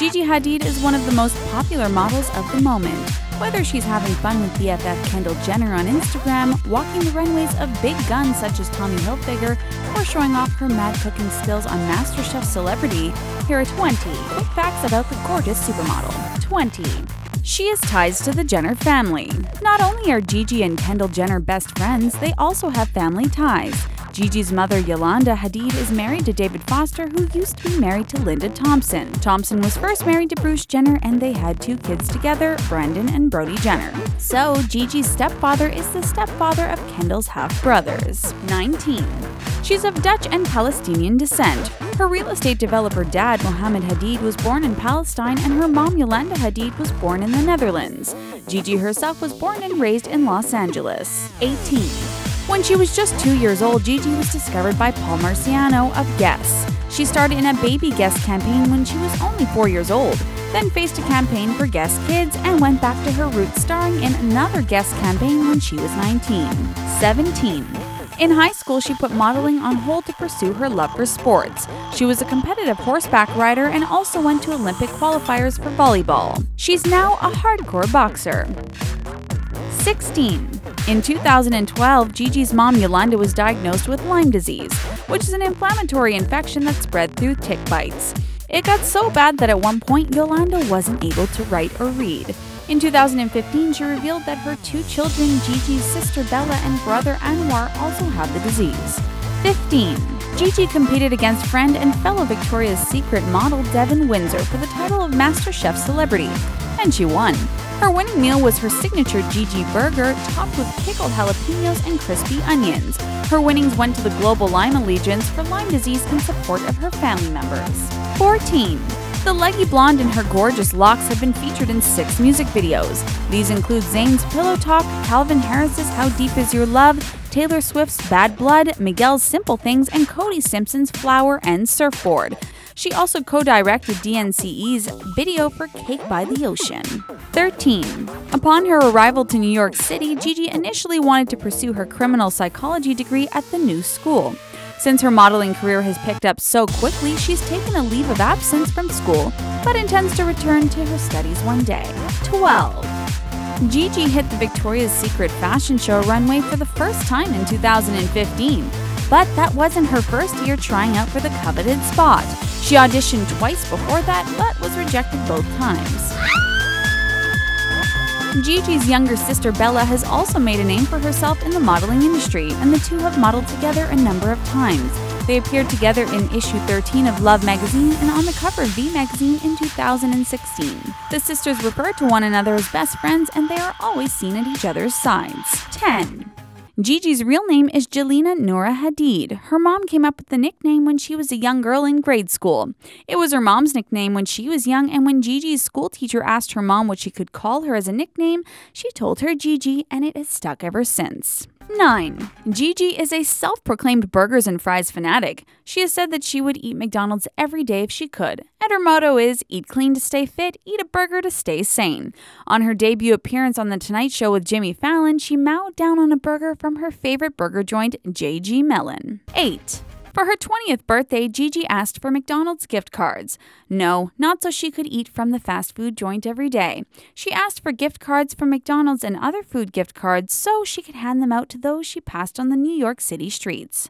Gigi Hadid is one of the most popular models of the moment. Whether she's having fun with BFF Kendall Jenner on Instagram, walking the runways of big guns such as Tommy Hilfiger, or showing off her mad cooking skills on MasterChef Celebrity, here are 20 quick facts about the gorgeous supermodel. 20. She has ties to the Jenner family. Not only are Gigi and Kendall Jenner best friends, they also have family ties. Gigi's mother, Yolanda Hadid, is married to David Foster, who used to be married to Linda Thompson. Thompson was first married to Bruce Jenner, and they had two kids together, Brandon and Brody Jenner. So, Gigi's stepfather is the stepfather of Kendall's half brothers. 19. She's of Dutch and Palestinian descent. Her real estate developer dad, Mohammed Hadid, was born in Palestine, and her mom, Yolanda Hadid, was born in the Netherlands. Gigi herself was born and raised in Los Angeles. 18. When she was just two years old, Gigi was discovered by Paul Marciano of Guess. She started in a baby Guess campaign when she was only four years old, then faced a campaign for Guess Kids and went back to her roots starring in another Guess campaign when she was 19. 17. In high school, she put modeling on hold to pursue her love for sports. She was a competitive horseback rider and also went to Olympic qualifiers for volleyball. She's now a hardcore boxer. 16. In 2012, Gigi's mom Yolanda was diagnosed with Lyme disease, which is an inflammatory infection that spread through tick bites. It got so bad that at one point Yolanda wasn't able to write or read. In 2015, she revealed that her two children, Gigi's sister Bella and brother Anwar, also have the disease. 15. Gigi competed against friend and fellow Victoria's Secret model Devon Windsor for the title of MasterChef Celebrity, and she won. Her winning meal was her signature Gigi burger, topped with pickled jalapenos and crispy onions. Her winnings went to the Global Lyme Alliance for Lyme disease in support of her family members. 14. The leggy blonde and her gorgeous locks have been featured in six music videos. These include Zayn's Pillow Talk, Calvin Harris's How Deep Is Your Love, Taylor Swift's Bad Blood, Miguel's Simple Things, and Cody Simpson's Flower and Surfboard. She also co directed DNCE's video for Cake by the Ocean. 13. Upon her arrival to New York City, Gigi initially wanted to pursue her criminal psychology degree at the new school. Since her modeling career has picked up so quickly, she's taken a leave of absence from school, but intends to return to her studies one day. 12. Gigi hit the Victoria's Secret fashion show runway for the first time in 2015. But that wasn't her first year trying out for the coveted spot. She auditioned twice before that, but was rejected both times. Gigi's younger sister Bella has also made a name for herself in the modeling industry, and the two have modeled together a number of times. They appeared together in issue 13 of Love magazine and on the cover of V magazine in 2016. The sisters refer to one another as best friends, and they are always seen at each other's sides. 10. Gigi's real name is Jelena Noura Hadid. Her mom came up with the nickname when she was a young girl in grade school. It was her mom's nickname when she was young, and when Gigi's school teacher asked her mom what she could call her as a nickname, she told her Gigi, and it has stuck ever since. 9. Gigi is a self proclaimed burgers and fries fanatic. She has said that she would eat McDonald's every day if she could, and her motto is eat clean to stay fit, eat a burger to stay sane. On her debut appearance on The Tonight Show with Jimmy Fallon, she mowed down on a burger from her favorite burger joint, JG Melon. 8. For her 20th birthday, Gigi asked for McDonald's gift cards. No, not so she could eat from the fast food joint every day. She asked for gift cards from McDonald's and other food gift cards so she could hand them out to those she passed on the New York City streets.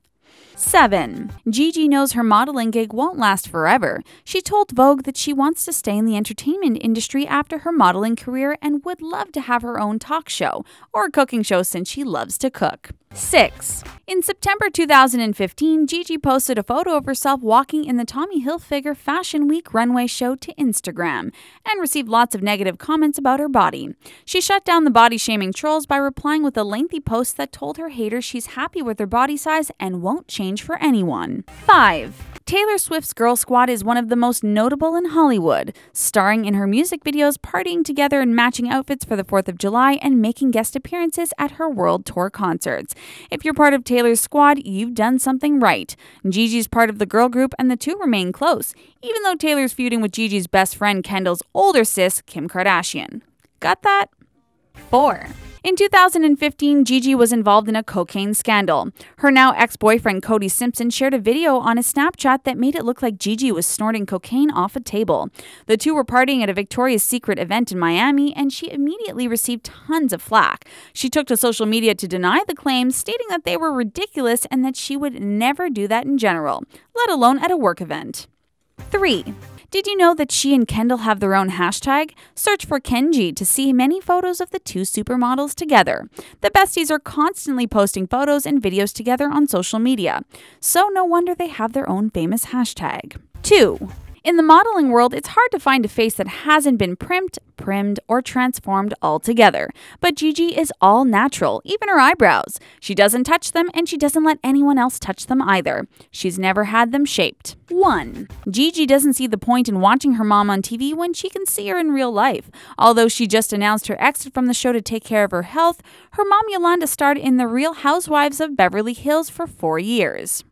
7. Gigi knows her modeling gig won't last forever. She told Vogue that she wants to stay in the entertainment industry after her modeling career and would love to have her own talk show or cooking show since she loves to cook. 6. In September 2015, Gigi posted a photo of herself walking in the Tommy Hilfiger Fashion Week runway show to Instagram and received lots of negative comments about her body. She shut down the body shaming trolls by replying with a lengthy post that told her haters she's happy with her body size and won't change for anyone. 5. Taylor Swift's Girl Squad is one of the most notable in Hollywood, starring in her music videos, partying together in matching outfits for the 4th of July, and making guest appearances at her world tour concerts. If you're part of Taylor's squad, you've done something right. Gigi's part of the girl group, and the two remain close, even though Taylor's feuding with Gigi's best friend Kendall's older sis, Kim Kardashian. Got that? 4. In 2015, Gigi was involved in a cocaine scandal. Her now ex boyfriend Cody Simpson shared a video on his Snapchat that made it look like Gigi was snorting cocaine off a table. The two were partying at a Victoria's Secret event in Miami, and she immediately received tons of flack. She took to social media to deny the claims, stating that they were ridiculous and that she would never do that in general, let alone at a work event. 3. Did you know that she and Kendall have their own hashtag? Search for Kenji to see many photos of the two supermodels together. The besties are constantly posting photos and videos together on social media, so no wonder they have their own famous hashtag. 2. In the modeling world, it's hard to find a face that hasn't been primped, primmed, or transformed altogether. But Gigi is all natural, even her eyebrows. She doesn't touch them and she doesn't let anyone else touch them either. She's never had them shaped. 1. Gigi doesn't see the point in watching her mom on TV when she can see her in real life. Although she just announced her exit from the show to take care of her health, her mom Yolanda starred in The Real Housewives of Beverly Hills for four years.